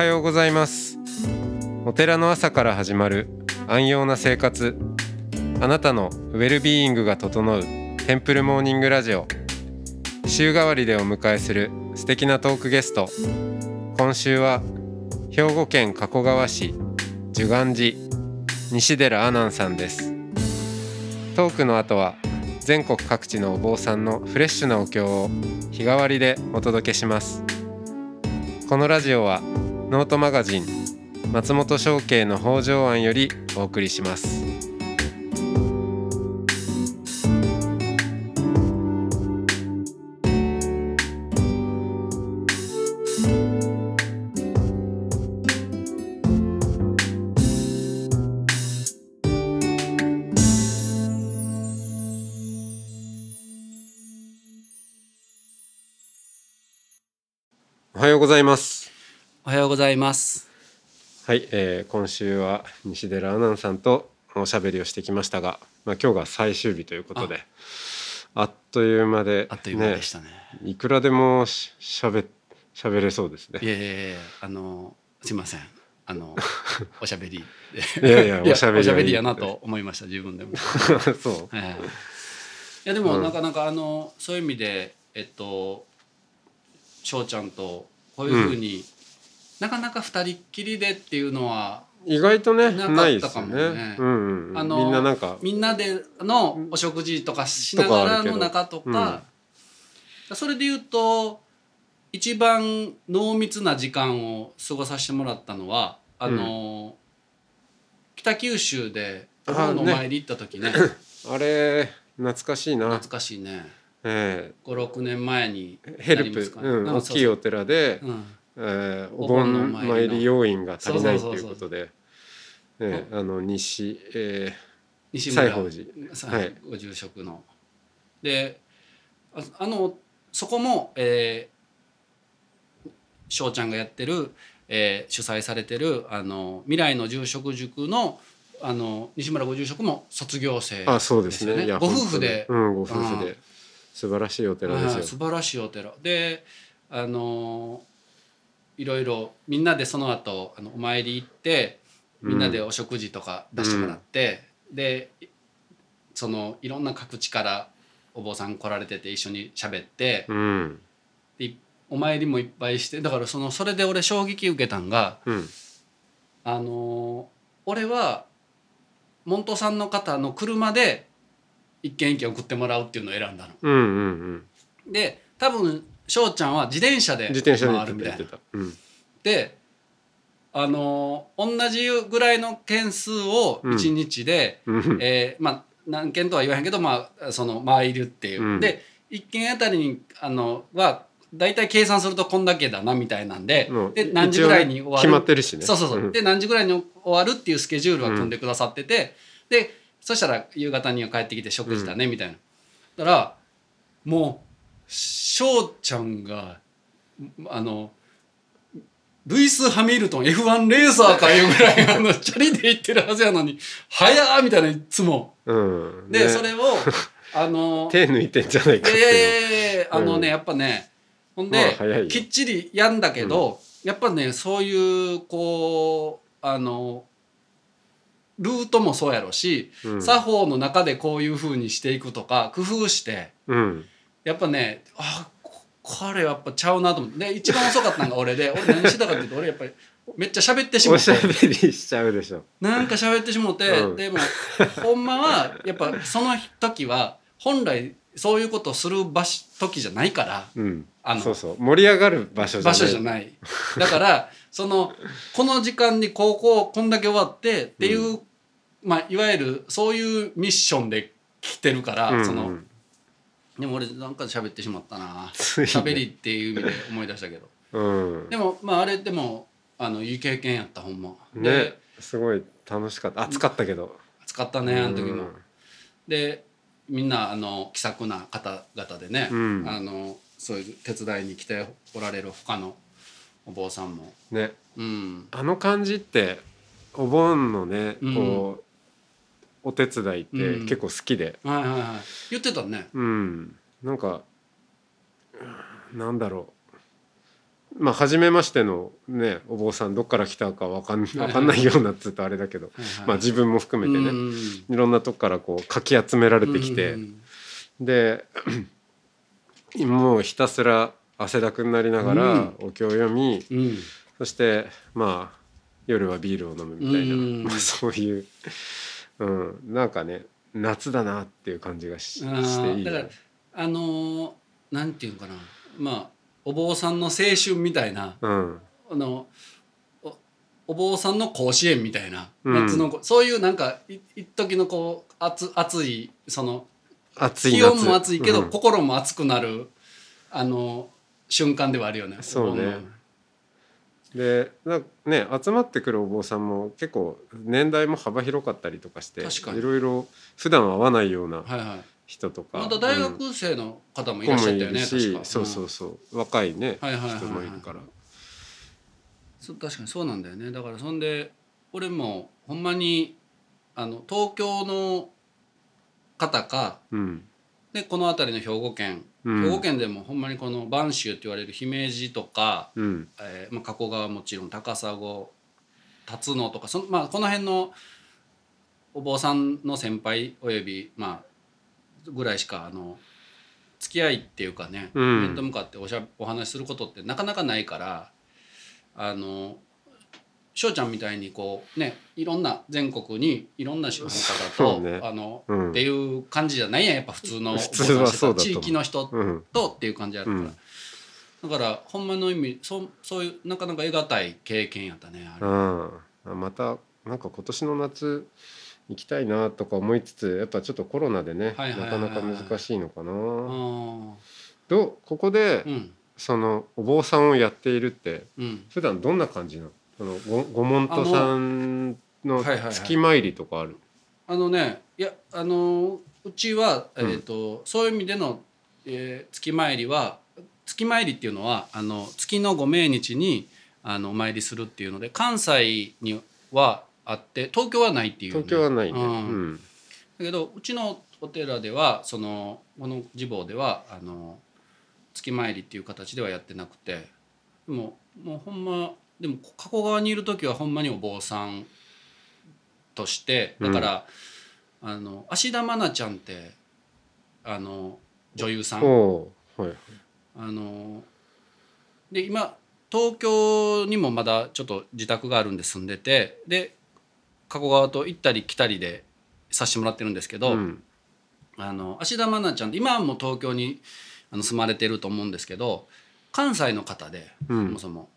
はようございます。お寺の朝から始まる安養な生活。あなたのウェルビーイングが整うテンプルモーニングラジオ。週替わりでお迎えする素敵なトークゲスト。今週は兵庫県加古川市寿願寺西寺阿南さんです。トークの後は全国各地のお坊さんのフレッシュなお経を日替わりでお届けします。このラジオはノートマガジン松本商家の北条庵よりお送りします。おはようございます。おはようございます。はい、えー今週は西寺阿南さんとおしゃべりをしてきましたが、まあ、今日が最終日ということであっという間であっという間でしたね。いくらでもししゃべしゃべれそうですねいやいやいやあのすいません。あの おしゃべりで。いやいやおしゃべりやなと思いました自分でも。そうはいいやでも、うんなかなかあのそういう意味でえっと翔ちゃんとこういうふうに、なかなか二人っきりでっていうのは意外とねなかったかもね。ね。うんうん、あのみんななんか。みんなでのお食事とかしながらの中ととかあかそれで言うと一番濃密な時間を過ごさせてもらったのはあの、北九州でお盆のお参り行った時ね。あ れ懐かしいな。懐、かしいね。え56年前にえヘルプ、うん、あ大きいお寺で、うんえーおお盆参り要員が足りないということでええあの西、え西宝寺。さはい。ご住職の。でああのそこも、えー、翔ちゃんがやってる、えー主催されてるあの未来の住職塾のあの西村ご住職も卒業生ーあそうですね。ご夫婦で。うんご夫婦うで素晴らしいお寺はいですよ。素晴らしいお寺。であのいろいろみんなでその後あのお参り行ってみんなでお食事とか出してもらって、でそのいろんな各地からお坊さん来られてて一緒に喋って、うん。でお参りもいっぱいしてだからそのそれで俺衝撃受けたんがうん。あの俺は門徒さんの方の車で一軒一軒送ってもらうっていうのを選んだの。うんうんうん。で多分翔ちゃんは自転車で自転車で行回るみたうん。であの同じぐらいの件数をうん。1日で、うん。えーまあ何件とは言わへんけど、まあ、その回るっていう。うん。で1件あたりにあのは大体計算するとこんだけだなみたいなんで。もうで何時ぐらいに終わる。決まってるしね。そうそうそう、ん。で何時ぐらいに終わるっていうスケジュールは組んでくださってて、でそしたら夕方には帰ってきて食事だねみたいな。だからもう翔ちゃんがあのルイス・ハミルトン F1 レーサーかいうぐらいあのチャリで行ってるはずやのに「早っ!」みたいないつも。うん。で、ね。それをあの 手抜いてんじゃないかっていう。であのね、うん。やっぱねほんまあで、早いよ。きっちりやんだけど、やっぱねそういうこうあのルートもそうやろし、うん。作法の中でこういうふうにしていくとか工夫してうんやっぱねあここれやっぱちゃうなと思って。で一番遅かったのが俺で俺何してたかっていうと俺やっぱりめっちゃ喋ってしまっおしてゃべりしちゃうでしょ。なんか喋ってしもて、うん。でもほんまはやっぱその時は本来そういうことをする場所時じゃないからうん。あのそうそう。盛り上がる場所じゃない。場所じゃない。だからそのこの時間にこうこんだけ終わってっていう、まあいわゆるそういうミッションで来てるから、うん。そのでも俺なんか喋ってしまったな。喋りっていう意味で思い出したけど。うん。でもまああれでもあのいい経験やったほんま。ねで、すごい楽しかった。暑かったけど。暑かったねあの時も。うんでみんなあの気さくな方々でね、うん。あのそういう手伝いに来ておられる他のお坊さんも、ね。うん、あの感じってお盆のねうん。こうお手伝いってうん。結構好きで。はいはいはい。言ってたね。うん。なんかうんなんだろう。まあ初めましてのねお坊さんどっから来たかわかんわかんないようなっつうとあれだけど、はいはい。まあ自分も含めてね、うん。いろんなとこからこうかき集められてきて、うん。で もうひたすら汗だくになりながらうん。お経を読み、うん。そしてまあ夜はビールを飲むみたいな、うん。まあ、そういう、うん、なんかね夏だなっていう感じがししていいよだからあのーなんていうのかな。まあお坊さんの青春みたいなうん。あのおお坊さんの甲子園みたいな、うん。夏のそういうなんかい一時のこう熱熱いその暑い気温も暑いけど、うん。心も熱くなるあの瞬間ではあるよね。そうねでなね集まってくるお坊さんも結構年代も幅広かったりとかして確かに。いろいろ普段会わないようなはいはい。人とか。また大うん学生の方もいらっしゃったよね、るし、確か。そうそうそう。若いね、はいはいはいはい。人もいるから。確かにそうなんだよね。だからそんで俺もほんまにあの東京の方かうんでこの辺りの兵庫県、うん。兵庫県でもほんまにこの播州って言われる姫路とか、うん。えーまあ、加古川はもちろん高砂辰野とかその、まあ、この辺のお坊さんの先輩およびまあぐらいしかあの付き合いっていうかね、うん。面と向かっておしゃお話しすることってなかなかないからあの翔ちゃんみたいにこうねいろんな全国にいろんな宗派の方と、ね。あの、うん。っていう感じじゃないやん。やっぱ普通の地域の人うん。とっていう感じやるから、うん。だからほんまの意味そそういうなかなか得難い経験やったねあれ、うん、またなんか今年の夏行きたいなとか思いつつやっぱちょっとコロナでねなかなか難しいのかな。あーどう？ここでうん。そのお坊さんをやっているってうん。普段どんな感じなの？そのごご門徒さんの月参りとかある、あのねいやあのうちは、えうん。ーとそういう意味での、えー月参りは月参りっていうのはあの月のご命日にあのお参りするっていうので関西にはあって東京はないっていう、ね、東京はないね。ううん。んだけどうちのお寺ではそのこの寺坊ではあの月参りっていう形ではやってなくてでももうほんまでも加古川にいる時はほんまにお坊さんとしてだから、あの芦田愛菜ちゃんってあの女優さん。はいあので今東京にもまだちょっと自宅があるんで住んでてで加古川と行ったり来たりでさせてもらってるんですけど、うん。あの芦田愛菜ちゃんって今はもう東京にあの住まれてると思うんですけど関西の方でそうん。もそも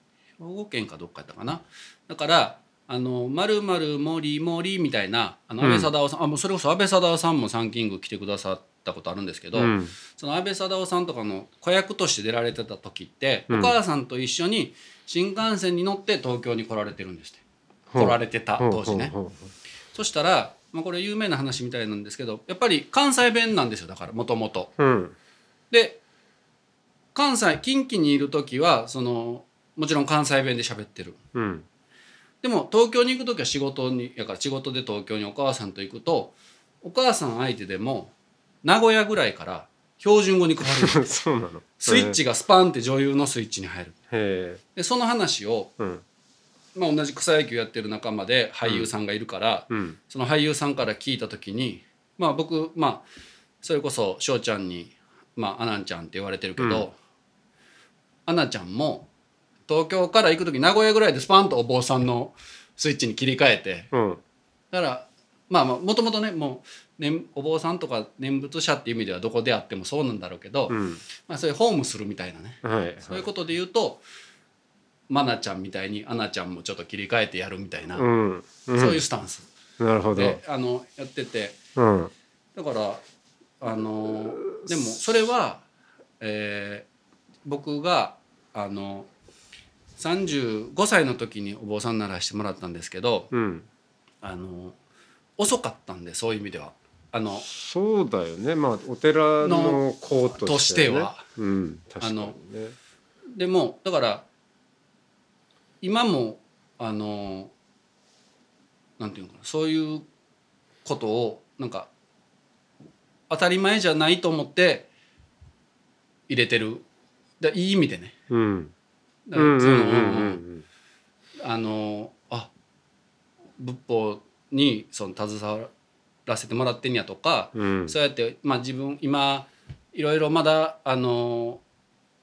兵庫県かどっかやったかな。だから「あの〇〇森森」みたいなあのうん。安倍貞夫さん、あもうそれこそ安倍貞夫さんもサンキング来てくださったことあるんですけど、うん。その安倍貞夫さんとかの子役として出られてた時って、うん。お母さんと一緒に新幹線に乗って東京に来られてるんですって。来られてた当時ね。そしたら、まあ、これ有名な話みたいなんですけどやっぱり関西弁なんですよだからもともと。うん。で関西近畿にいる時はそのもちろん関西弁で喋ってる。うん。でも東京に行く時は仕事にやから仕事で東京にお母さんと行くとお母さん相手でも名古屋ぐらいから標準語に変わる そうなの。スイッチがスパンって女優のスイッチに入る。へでその話を、えうん。まあ、同じ草野球やってる仲間で俳優さんがいるから、うん。その俳優さんから聞いた時にまあ僕まあそれこそ翔ちゃんに「まあ、アナンちゃん」って言われてるけど、うん。アナちゃんも東京から行く時名古屋ぐらいでスパンとお坊さんのスイッチに切り替えて。うん。だからまあまあもともとねもう、ね、お坊さんとか念仏者っていう意味ではどこであってもそうなんだろうけど、うん。まあ、そういうホームするみたいなね。はい。そういうことで言うとマナちゃんみたいにアナちゃんもちょっと切り替えてやるみたいな、うん。うん。そういうスタンス。なるほど。であのやってて。うん。だからあのでもそれは、えー僕があの35歳の時にお坊さんにならしてもらったんですけどうん。あの遅かったんでそういう意味では。あのそうだよね。まあお寺の子として,、ね、としては。うん。確かにね。あのでもだから今もあのなんていうのかなそういうことをなんか当たり前じゃないと思って入れてる。でいい意味でね。うんあのあ仏法にその携わらせてもらってんやとか、うん。そうやって、まあ、自分今いろいろまだあの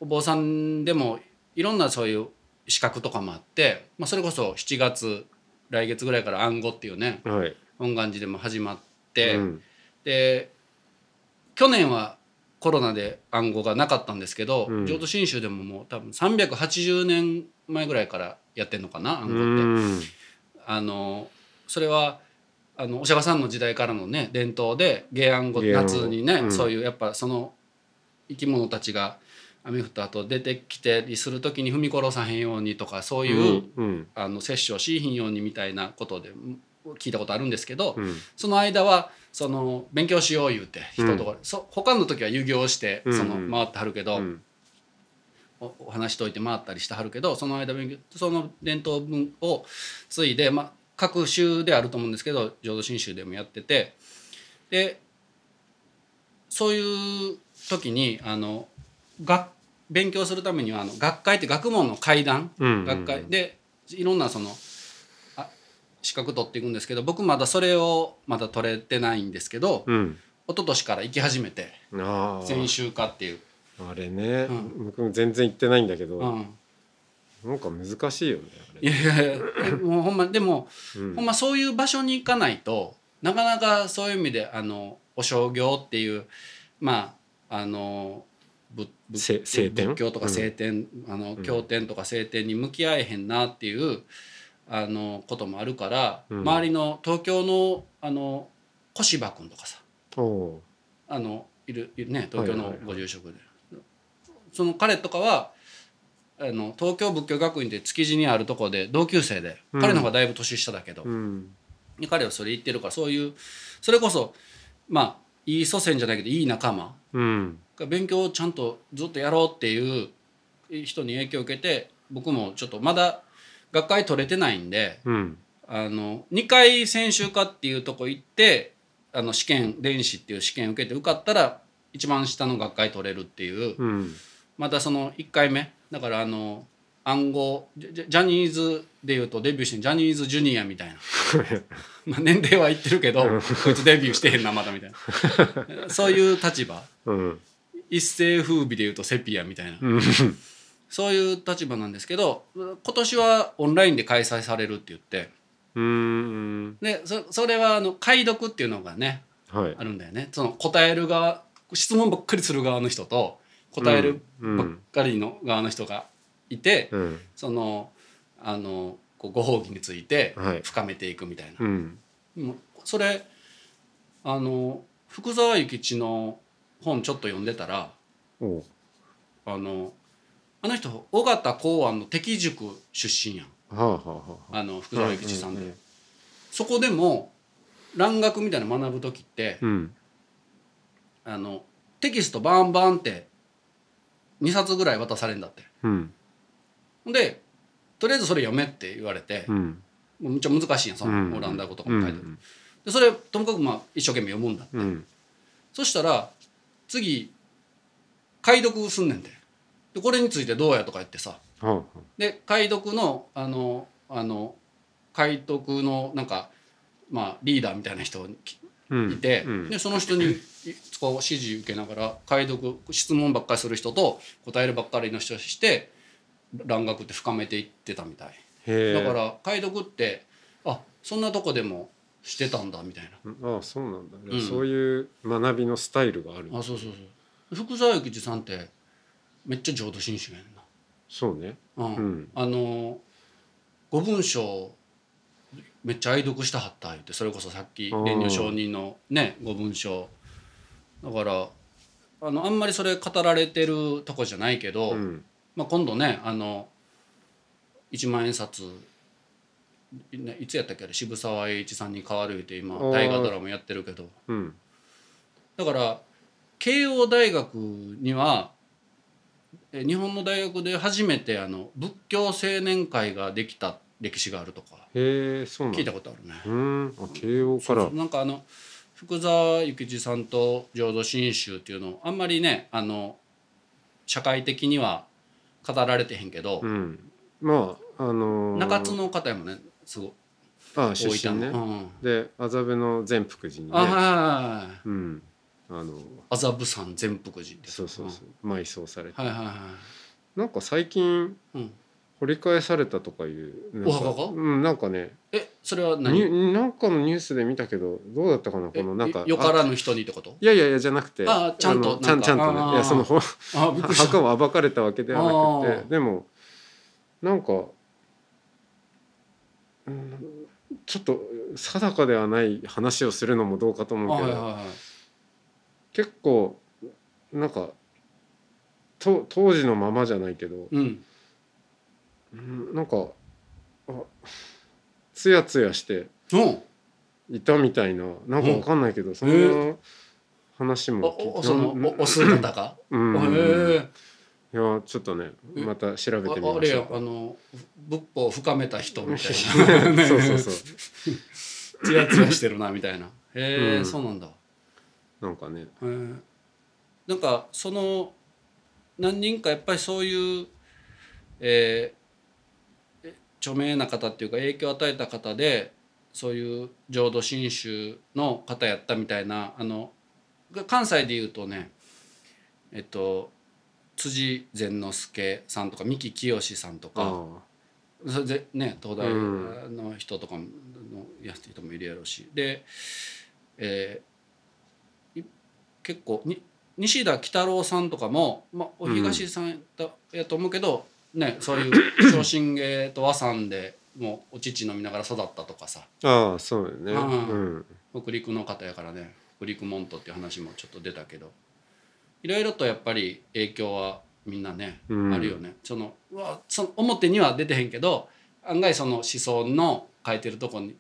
お坊さんでもいろんなそういう資格とかもあって、まあ、それこそ7月来月ぐらいから暗号っていうねはい。本願寺でも始まって、うん。で去年はコロナで暗号がなかったんですけど、うん。浄土真宗でももう多分380年前ぐらいからやってんのかな暗号って。うん。あのそれはあのお釈迦さんの時代からのね伝統で下暗後下暗後夏にね、うん。そういうやっぱその生き物たちが雨降った後出てきたりする時に踏み殺さへんようにとかそういう、うん。あの摂取をしいひんようにみたいなことで聞いたことあるんですけど、うん。その間はその勉強しよう言うて人とか、そ他の時は遊行してそのうん。うん回ってはるけど、うん。おお話しといて回ったりしてはるけどその間勉強その伝統文を継いで、まあ、各州であると思うんですけど浄土真宗でもやっててでそういう時にあの学勉強するためにはあの学会って学問の会談うん学会。でいろんなそのあ資格取っていくんですけど僕まだそれをまだ取れてないんですけどうん。一昨年から行き始めてあ全宗化っていう。ああれね、う僕も全然行ってないんだけど、うん。なんか難しいよねあいやいやもうほんまでも、うん。ほんまそういう場所に行かないとなかなかそういう意味であのお正行っていうまああの仏仏教とかうん。聖典、あのん経典とか聖典に向き合えへんなっていうあのこともあるから、うん。周りの東京のあの小柴君とかさあのいるいるね東京のはいはい。はいご住職で、その彼とかはあの東京仏教学院で築地にあるとこで同級生で、うん。彼の方がだいぶ年下だけど、うん。で彼はそれ言ってるからそういうそれこそまあいい祖先じゃないけどいい仲間。うん。が勉強をちゃんとずっとやろうっていう人に影響を受けて僕もちょっとまだ学会取れてないんでうん。あの2回専修科っていうとこ行ってあの試験電子っていう試験受けて受かったら一番下の学会取れるっていう。うん。またその1回目。だからあの暗号ジャニーズでいうとデビューしてジャニーズジュニアみたいな。まあ年齢は言ってるけどこいつデビューしてへんなまだみたいな。そういう立場。うん。一世風靡でいうとセピアみたいな。うんそういう立場なんですけど今年はオンラインで開催されるって言ってうん。でそそれはあの解読っていうのがねはい。あるんだよね。その答える側質問ばっかりする側の人と答えるうん。ばっかりの側の人がいて、うん。そのあのこうご褒美についてはい。深めていくみたいな、うん。もうそれあの福沢諭吉の本ちょっと読んでたらあのあの人尾形公安の敵塾出身やん。はあはあはああ。の福沢諭吉さんで、うんうんそこでも蘭学みたいなの学ぶ時って、うん。あのテキストバンバンって2冊ぐらい渡されるんだって。うん。でとりあえずそれ読めって言われて、うん。もうめっちゃ難しいやんそのうん。オランダ語とかうんも書いてある、でそれともかくまあ一生懸命読むんだって、うん。そしたら次解読すんねんででこれについてどうやとか言ってさ。はあはで解読のあのあの解読のなんかまあリーダーみたいな人にあうん。いて、うん。でその人にこう指示受けながら解読質問ばっかりする人と答えるばっかりの人して蘭学って深めていってたみたい。だから解読ってあそんなとこでもしてたんだみたいな。ああそうなんだね、うん。そういう学びのスタイルがあるあそうそうそう。福沢諭吉さんってめっちゃ浄土真宗やねんな。そうね。うん。うん。あの五文章めっちゃ愛読したはった言ってそれこそさっき蓮如上人のね五文章だからあのあんまりそれ語られてるとこじゃないけど、うん。まあ、今度ねあの一万円札ねいつやったっけあれ渋沢栄一さんに代わるって今大河ドラマやってるけど。うん。だから慶応大学にはえ日本の大学で初めてあの仏教青年会ができた歴史があるとかへえそう聞いたことあるね。うん。あ慶応から。なんかあの福沢諭吉さんと浄土真宗っていうのあんまりねあの社会的には語られてへんけど、うん。まああのー。中津の方やもんねすごい。あ出大分身ね、の、うん、で麻布の善福寺にね。あはい。うんあの麻布山全福寺そうそうそう。埋葬されて、うんはいはいはい。なんか最近うん。掘り返されたとかいうなんかお墓が？うんなんかね。えそれは何？になんかのニュースで見たけどどうだったかな？このなんかよからあぬ人にってこと？いやいやいやじゃなくて。あちゃんとちゃんちゃんとね。いやその墓を暴かれたわけではなくて。でもなんか、うん、ちょっと定かではない話をするのもどうかとあ思うけど、はいはいはい結構なんかと当時のままじゃないけど、うん。うんなんかあつやつやしてう。んいたみたいななんかわかんないけど、そん。な話おも聞いおそのなおお酢方か？うん。へえいやちょっとねえまた調べてみああれましょうやあの仏法を深めた人みたい そうなそうそう。ツヤツヤしてるなみたいな。へえ、うん。そうなんだなんかね。へえなんかその何人かやっぱりそういう、えーえ著名な方っていうか影響を与えた方でそういう浄土真宗の方やったみたいなあの関西で言うとねえっと辻善之助さんとか三木清さんとかあそれでね東大うん。の人とかのやってる人もいるやろうし。で、えーい結構に西田喜太郎さんとかも、まあ、お東さんやと思うけど、ね、そういう昇進芸と和三でもうお乳飲みながら育ったとかさ。ああそうよね。うん。うん。北陸の方やからね。北陸モントっていう話もちょっと出たけど。いろいろとやっぱり影響はみんなね、うん。あるよね。そのうわその表には出てへんけど案外その思想の書いてるとこに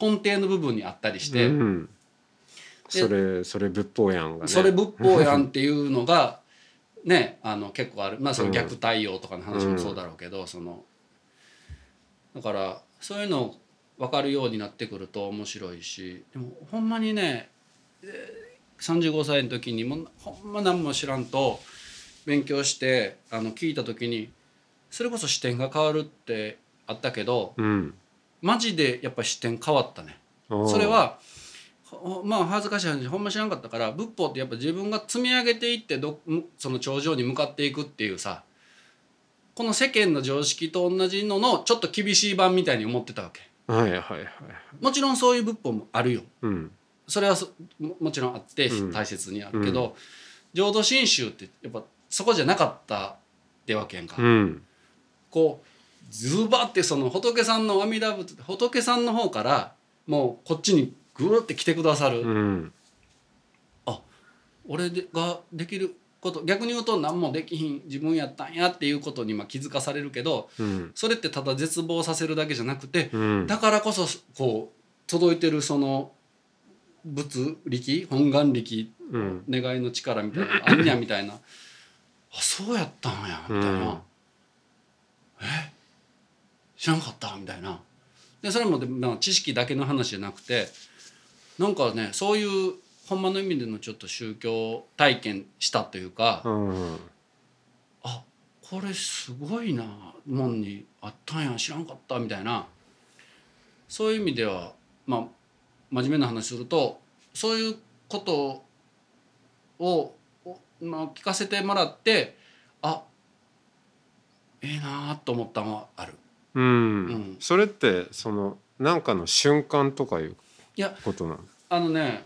根底の部分にあったりして、うんそれそれ仏法やんがね。それ仏法やんっていうのが ねあの結構ある。まあその逆対応とかの話もそうだろうけど、そのだからそういうの分かるようになってくると面白いしでもほんまにねえー35歳の時にもうほんま何も知らんと勉強してあの聞いた時にそれこそ視点が変わるってあったけどうん。マジでやっぱ視点変わったね。それはほまあ恥ずかしい話ほんま知らんかったから仏法ってやっぱ自分が積み上げていってどむその頂上に向かっていくっていうさこの世間の常識と同じののちょっと厳しい版みたいに思ってたわけ。はいはいはいもちろんそういう仏法もあるよ。うん。それはそももちろんあってうん。大切にあるけど、浄土真宗ってやっぱそこじゃなかったってわけやんか、うん。こうズバってその仏さんの阿弥陀仏仏さんの方からもうこっちにぐーって来てくださる、うん。俺でができること逆に言うと何もできひん自分やったんやっていうことにまあ気づかされるけどうん。それってただ絶望させるだけじゃなくてうん。だからこそこう届いてるその仏力本願力うん。願いの力みたいなあんにゃみたいな。あそうやったんやみたいな、うん。え？知らんかったみたいな。でそれもで知識だけの話じゃなくてなんかねそういうほんまの意味でのちょっと宗教体験したというか、うん。あこれすごいなもんにあったんや知らんかったみたいな。そういう意味ではまあ真面目な話するとそういうことを、おまあ、聞かせてもらってあええなと思ったのはある。うん。うん。それってそのなんかの瞬間とかいういやことなの？あのね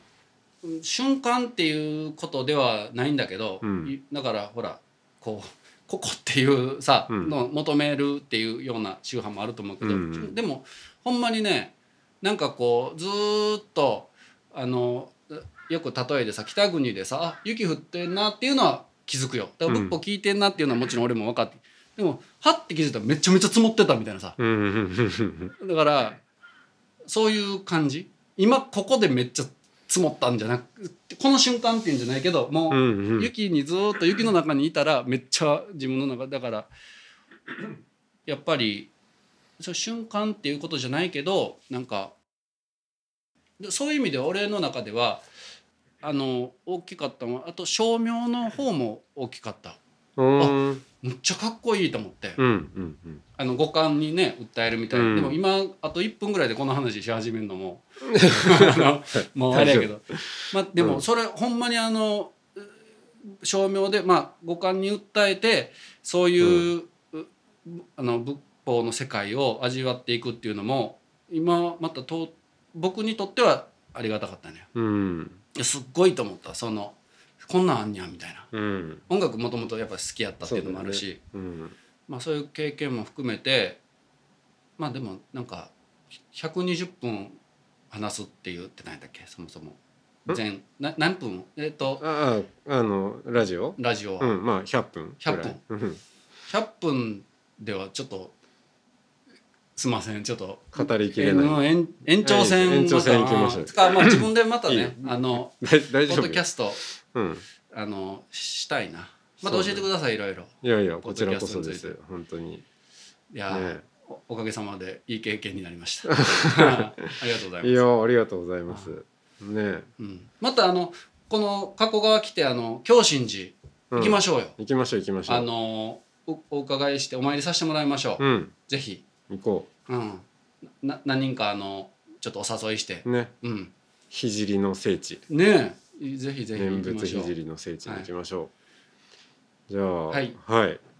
うん瞬間っていうことではないんだけど、うん。いだからほらこうここっていうさ、うん。の求めるっていうような宗派もあると思うけど、うんでもほんまにねなんかこうずーっとあのよく例えでさ北国でさあ雪降ってんなっていうのは気づくよ。だからうん。仏法聞いてんなっていうのはもちろん俺も分かって、でもはって気づいたらめちゃめちゃ積もってたみたいなさ。うんうんうん。だからそういう感じ今ここでめっちゃ積もったんじゃなくてこの瞬間っていうんじゃないけどもう雪にずーっと雪の中にいたらめっちゃ自分の中だからやっぱりそう瞬間っていうことじゃないけどなんかでそういう意味では俺の中ではあの大きかったのはあと照明の方も大きかった。うーんむっちゃかっこいいと思って、うんうんうん。あの五感にね訴えるみたいな、うん。でも今あと1分ぐらいでこの話し始めるのも もうあれやけど、まあ、でうん。もそれほんまにあのう照明で、まあ、五感に訴えてそういう、うあの仏法の世界を味わっていくっていうのも今またと僕にとってはありがたかったねうん。すっごいと思った。そのこんなんあんにゃんみたいな。うん。音楽もともとやっぱ好きやったっていうのもあるし。うん。まあ、そういう経験も含めてまあでもなんか120分話すっていうって何だっけ？そもそも。ん？全な何分？えっ、とあああのラジオ？ラジオは、うんまあ100分ぐらい。100うん。100分ではちょっとすいませんちょっと。語りきれない。え延延長戦はい延長戦行きましょう。つかまあ自分でまたねあの大丈夫。ッドキャストうん。あのしたいな。また教えてくださいいろいろ。いやいやこちらこそです。本当に。いやおおかげさまでいい経験になりました。ありがとうございます。いやありがとうございます。ね。うん、またあのこの加古川来てあの京心寺行きまししょうよ、行きましょう行きましょう。あのおお伺いしてお参りさせてもらいましょう、うん。ぜひ、行こう。ん、な何人かあのちょっとお誘いして。う、ね。うん、聖の聖地。ね。えぜひぜひ念仏聖の聖地に行きましょう、じゃあはい。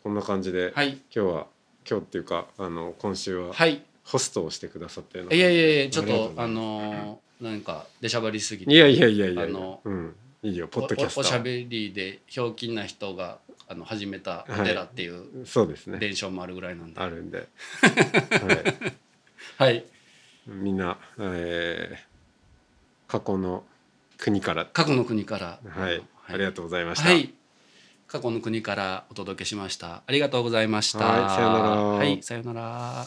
こんな感じで、はい。今日は今日っていうかあの今週ははい。ホストをしてくださっていやいやいやちょっとあのーなんか出しゃばりすぎて。いやいやいやいやあのうんいいよポッドキャスター。おしゃべりでひょうきんな人があの始めたお寺っていうそうですね。伝承もあるぐらいなんで、あるんで、はい、はい。みんな、えー過去の国から。過去の国から。はい、ありがとうございました、はい。過去の国からお届けしました。ありがとうございました。はい。さよなら。はい、さよなら。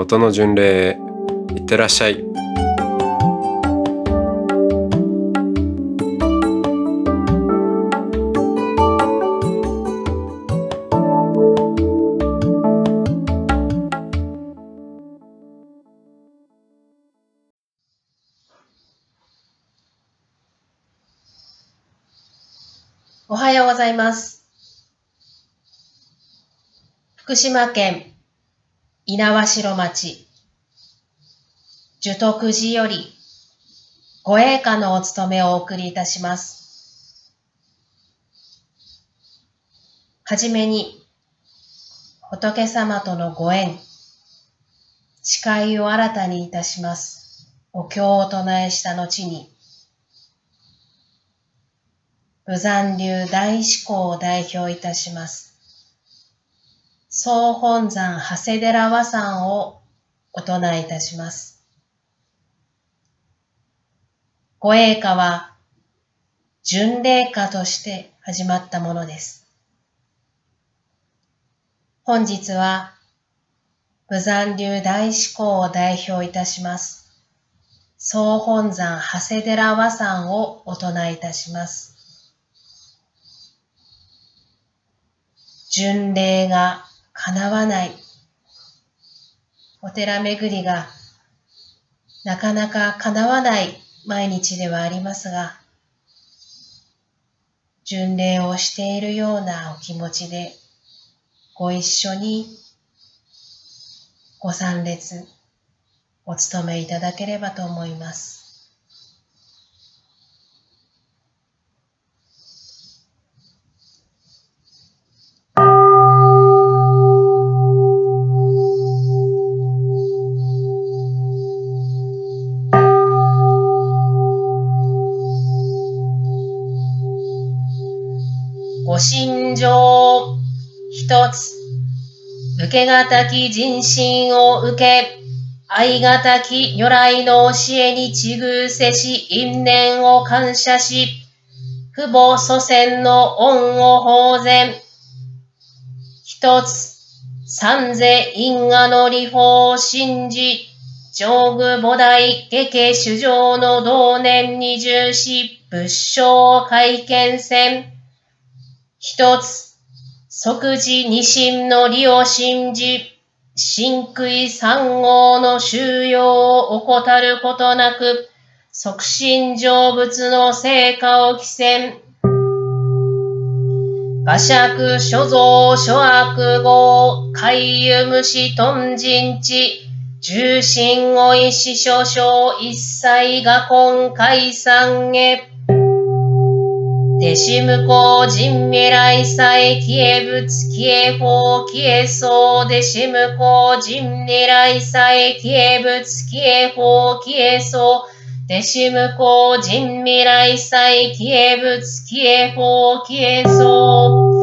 音の巡礼いってらっしゃいおはようございます。福島県猪苗代町樹徳寺よりご栄華のお務めをお送りいたします。はじめに仏様とのご縁、誓いを新たにいたします。お経を唱えした後に、武山流大志向を代表いたします。総本山長谷寺和山をお唱えいたします。ご栄華は巡礼歌として始まったものです。本日は武山流大志向を代表いたします。総本山長谷寺和山をお唱えいたします。巡礼が叶わない。お寺巡りがなかなか叶わない毎日ではありますが、巡礼をしているようなお気持ちでご一緒にご参列お務めいただければと思います。受けがたき人心を受け、愛がたき如来の教えにちぐせし因縁を感謝し、父母祖先の恩を法然。一つ、三世因果の理法を信じ、上具菩提下家主上の同年二十四仏性会見戦。一つ、即時二心の理を信じ、真悔三号の収容を怠ることなく、即身成仏の成果を起戦。馬尺所蔵諸悪号、海遊虫頓人地、重心を意志少々一切が今解散へ。手しむこう人偉いさえ消えぶつ消えほう消えそ。うでしむこう人偉いさえ消え仏消え法消えそ。うでしむこう人未来さえ消えぶつ消えほう消えそ。う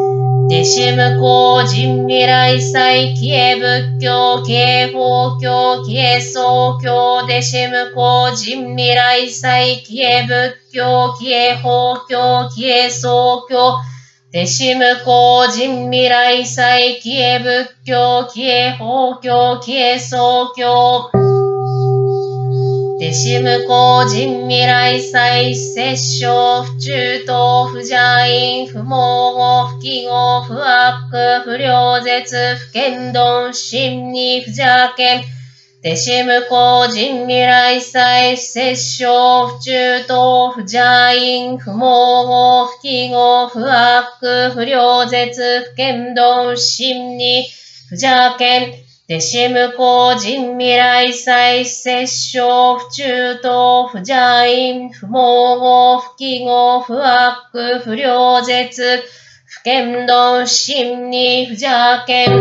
弟子無効人未来祭消え仏教消え法教消えそう教弟子無効人未来祭消え仏教消え法教。消え総教弟子無効人未来祭消え仏教消え法教消え総教。弟子無効人未来祭摂生不中等不邪因不毛語不記号不悪不良絶不剣丼真に不邪剣弟子無効人未来祭摂生不中等不邪因不毛語不記号不悪不良絶不剣丼真に不邪剣弟子無個人未来再摂生不中等不邪因不毛合不記号不悪不良絶不剣道不信に不邪剣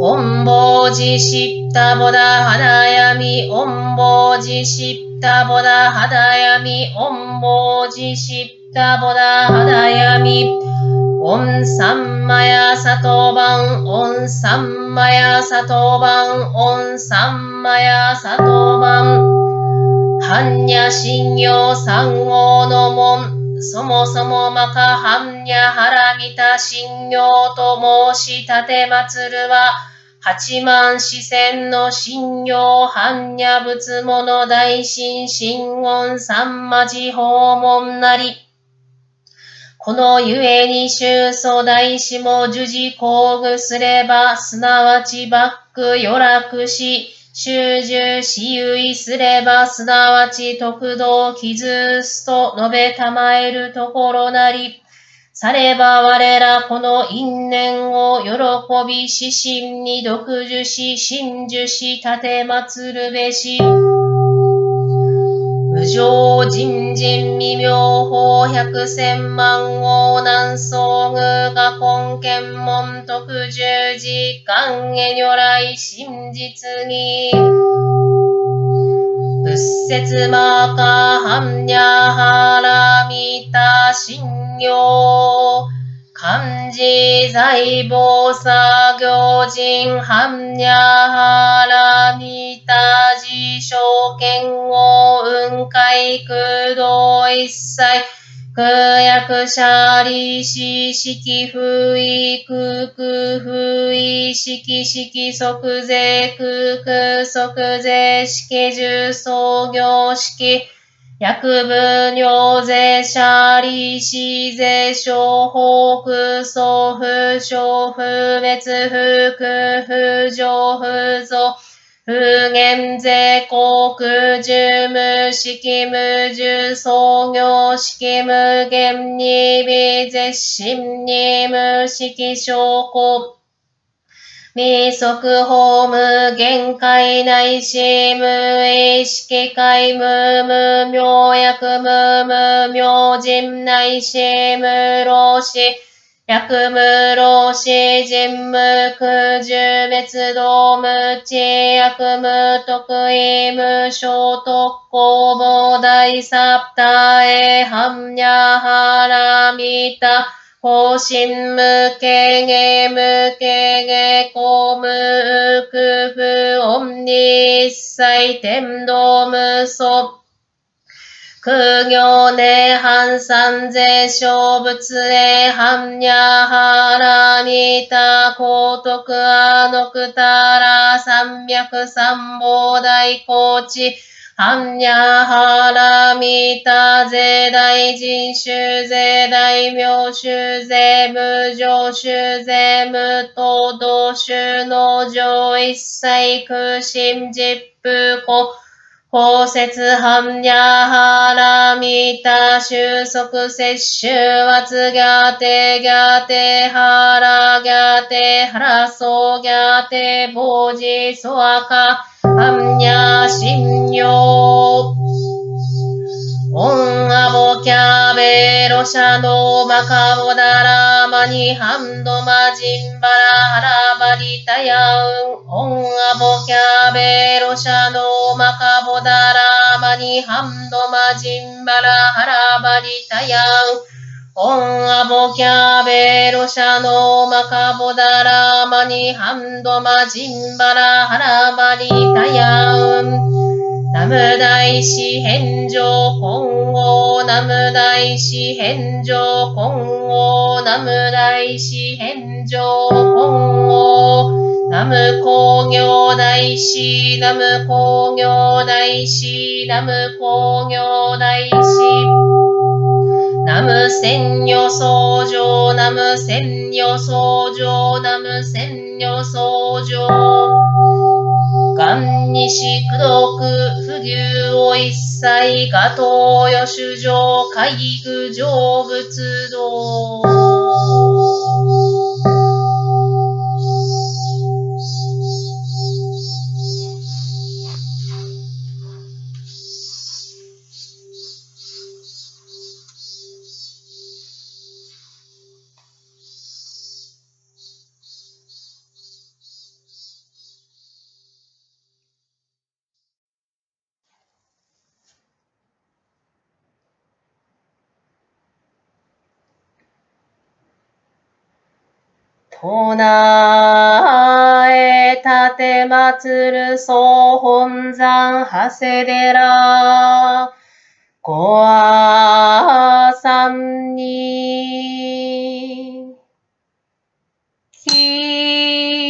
音棒寺知ったぼだ肌闇音棒寺知ったぼだ肌闇音棒寺知ったぼだ肌闇音三魔や里番音三魔ンサンマヤサトバン、オンサンマヤサトバン、般若心経三王の門、そもそもまか般若腹見た心経と申し立て祭るは、八万四千の信用般若仏物大神神言三魔寺訪問なり。このゆえに宗祖大師も受事工具すれば、すなわちバック余楽し、修従しゆいすれば、すなわち特道傷すと述べたまえるところなり。されば我らこの因縁を喜び死心に独樹し、真樹し、立て祭るべし。無常人人未妙法百千万王南総具が根検門特十字願へ如来真実に。仏説マーカー般若ハラミタ信用漢字財宝作業人般若ハラミタ自証券を雲海空洞一切空薬者利子式不意空空不意式式即税空空即税式重創業式薬部尿税者利子税小法空送不小不別不空不上不増不減税国住無式無住創業式無限に微絶心に無式証拠。未速法無限界内し無意識界無無明薬無無明人内し無老死薬無老死人無空十滅道無知薬無得意無小特攻膨大サプタエハンニャハラミタ。方針無形げ無形げ公無空不音に一切天道無素空行ね半三税小仏へ半夜原にた高徳あのくたら三脈三宝大高知般若波羅蜜多税大人修税大名修税無常修税無東道修の上一切空心実風古包摂般若波羅蜜多収束摂取圧ギャテギャテハラギャテハラソギャテボジソアカ般若心経オンアボキャベロシャノマカボダラマニハンドマジンバラハラバリタヤウ。ンオンアボキャベロシャノマカボダラマニハンドマジンバラハラバリタヤウ。ンオンアボキャベロシャノマカボダラマニハンドマジンバラハラバリタヤウ。ンナム大師返上今後ナム大師返上今後ナム大師返上今後ナム工業大師ナム工業大師ナム工業大師ナム千女相乗、ナム千女相乗、ナム千女相乗。元西苦毒、不牛を一切、ガトヨ主上、海具成仏道。唱え立て祭る総本山長谷寺。ごあさんに奇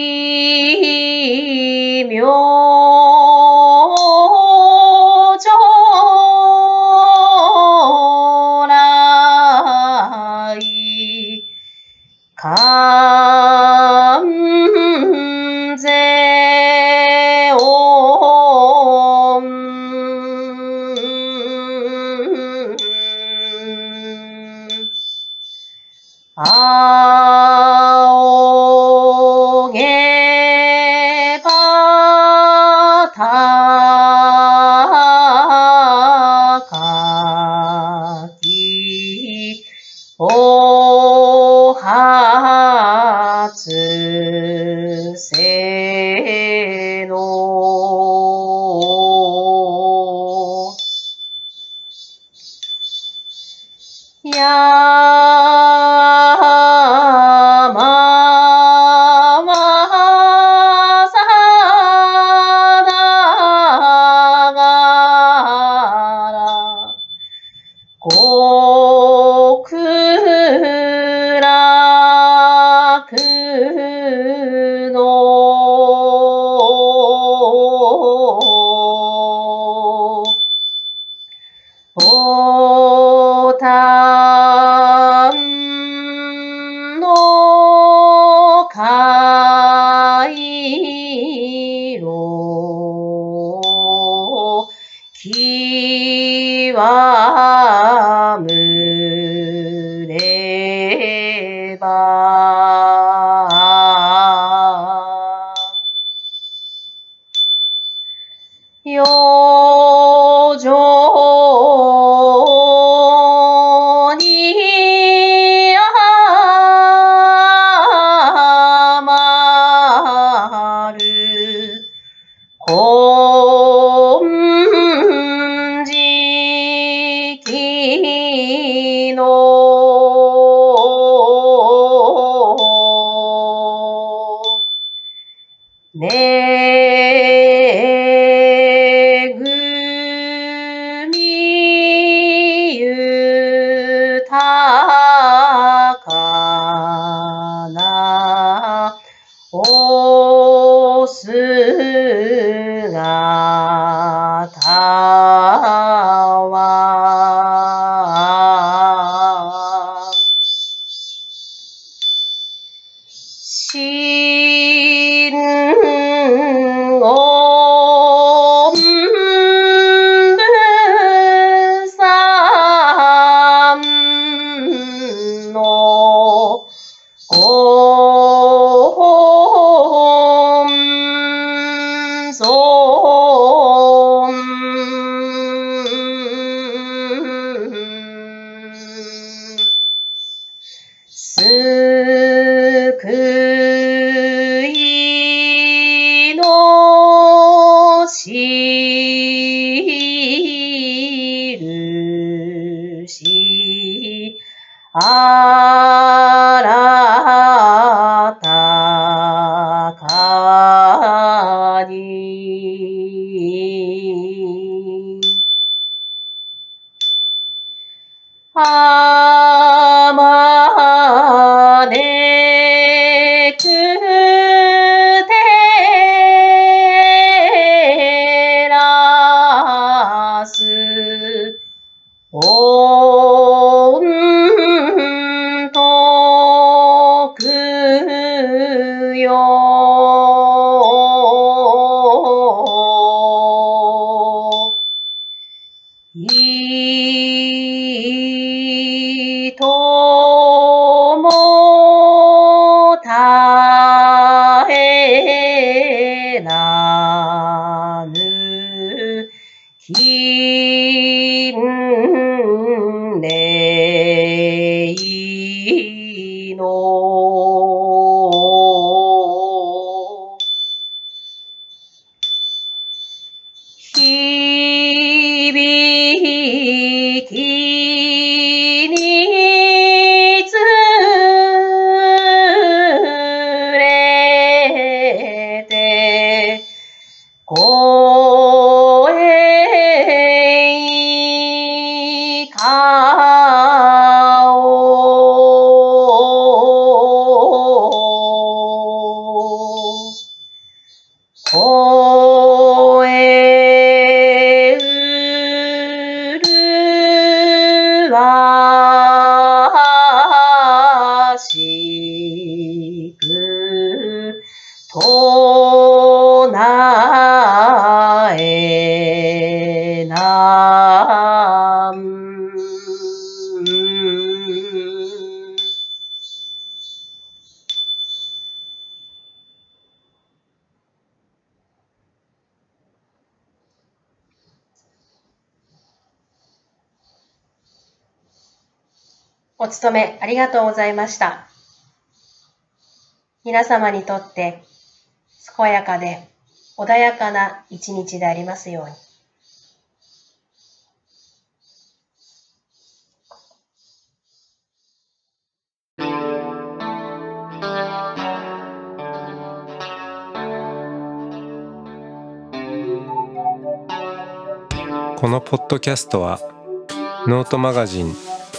Allah. ごお勤めありがとうございました。皆様にとって健やかで穏やかな一日でありますように。このポッドキャストはノートマガジン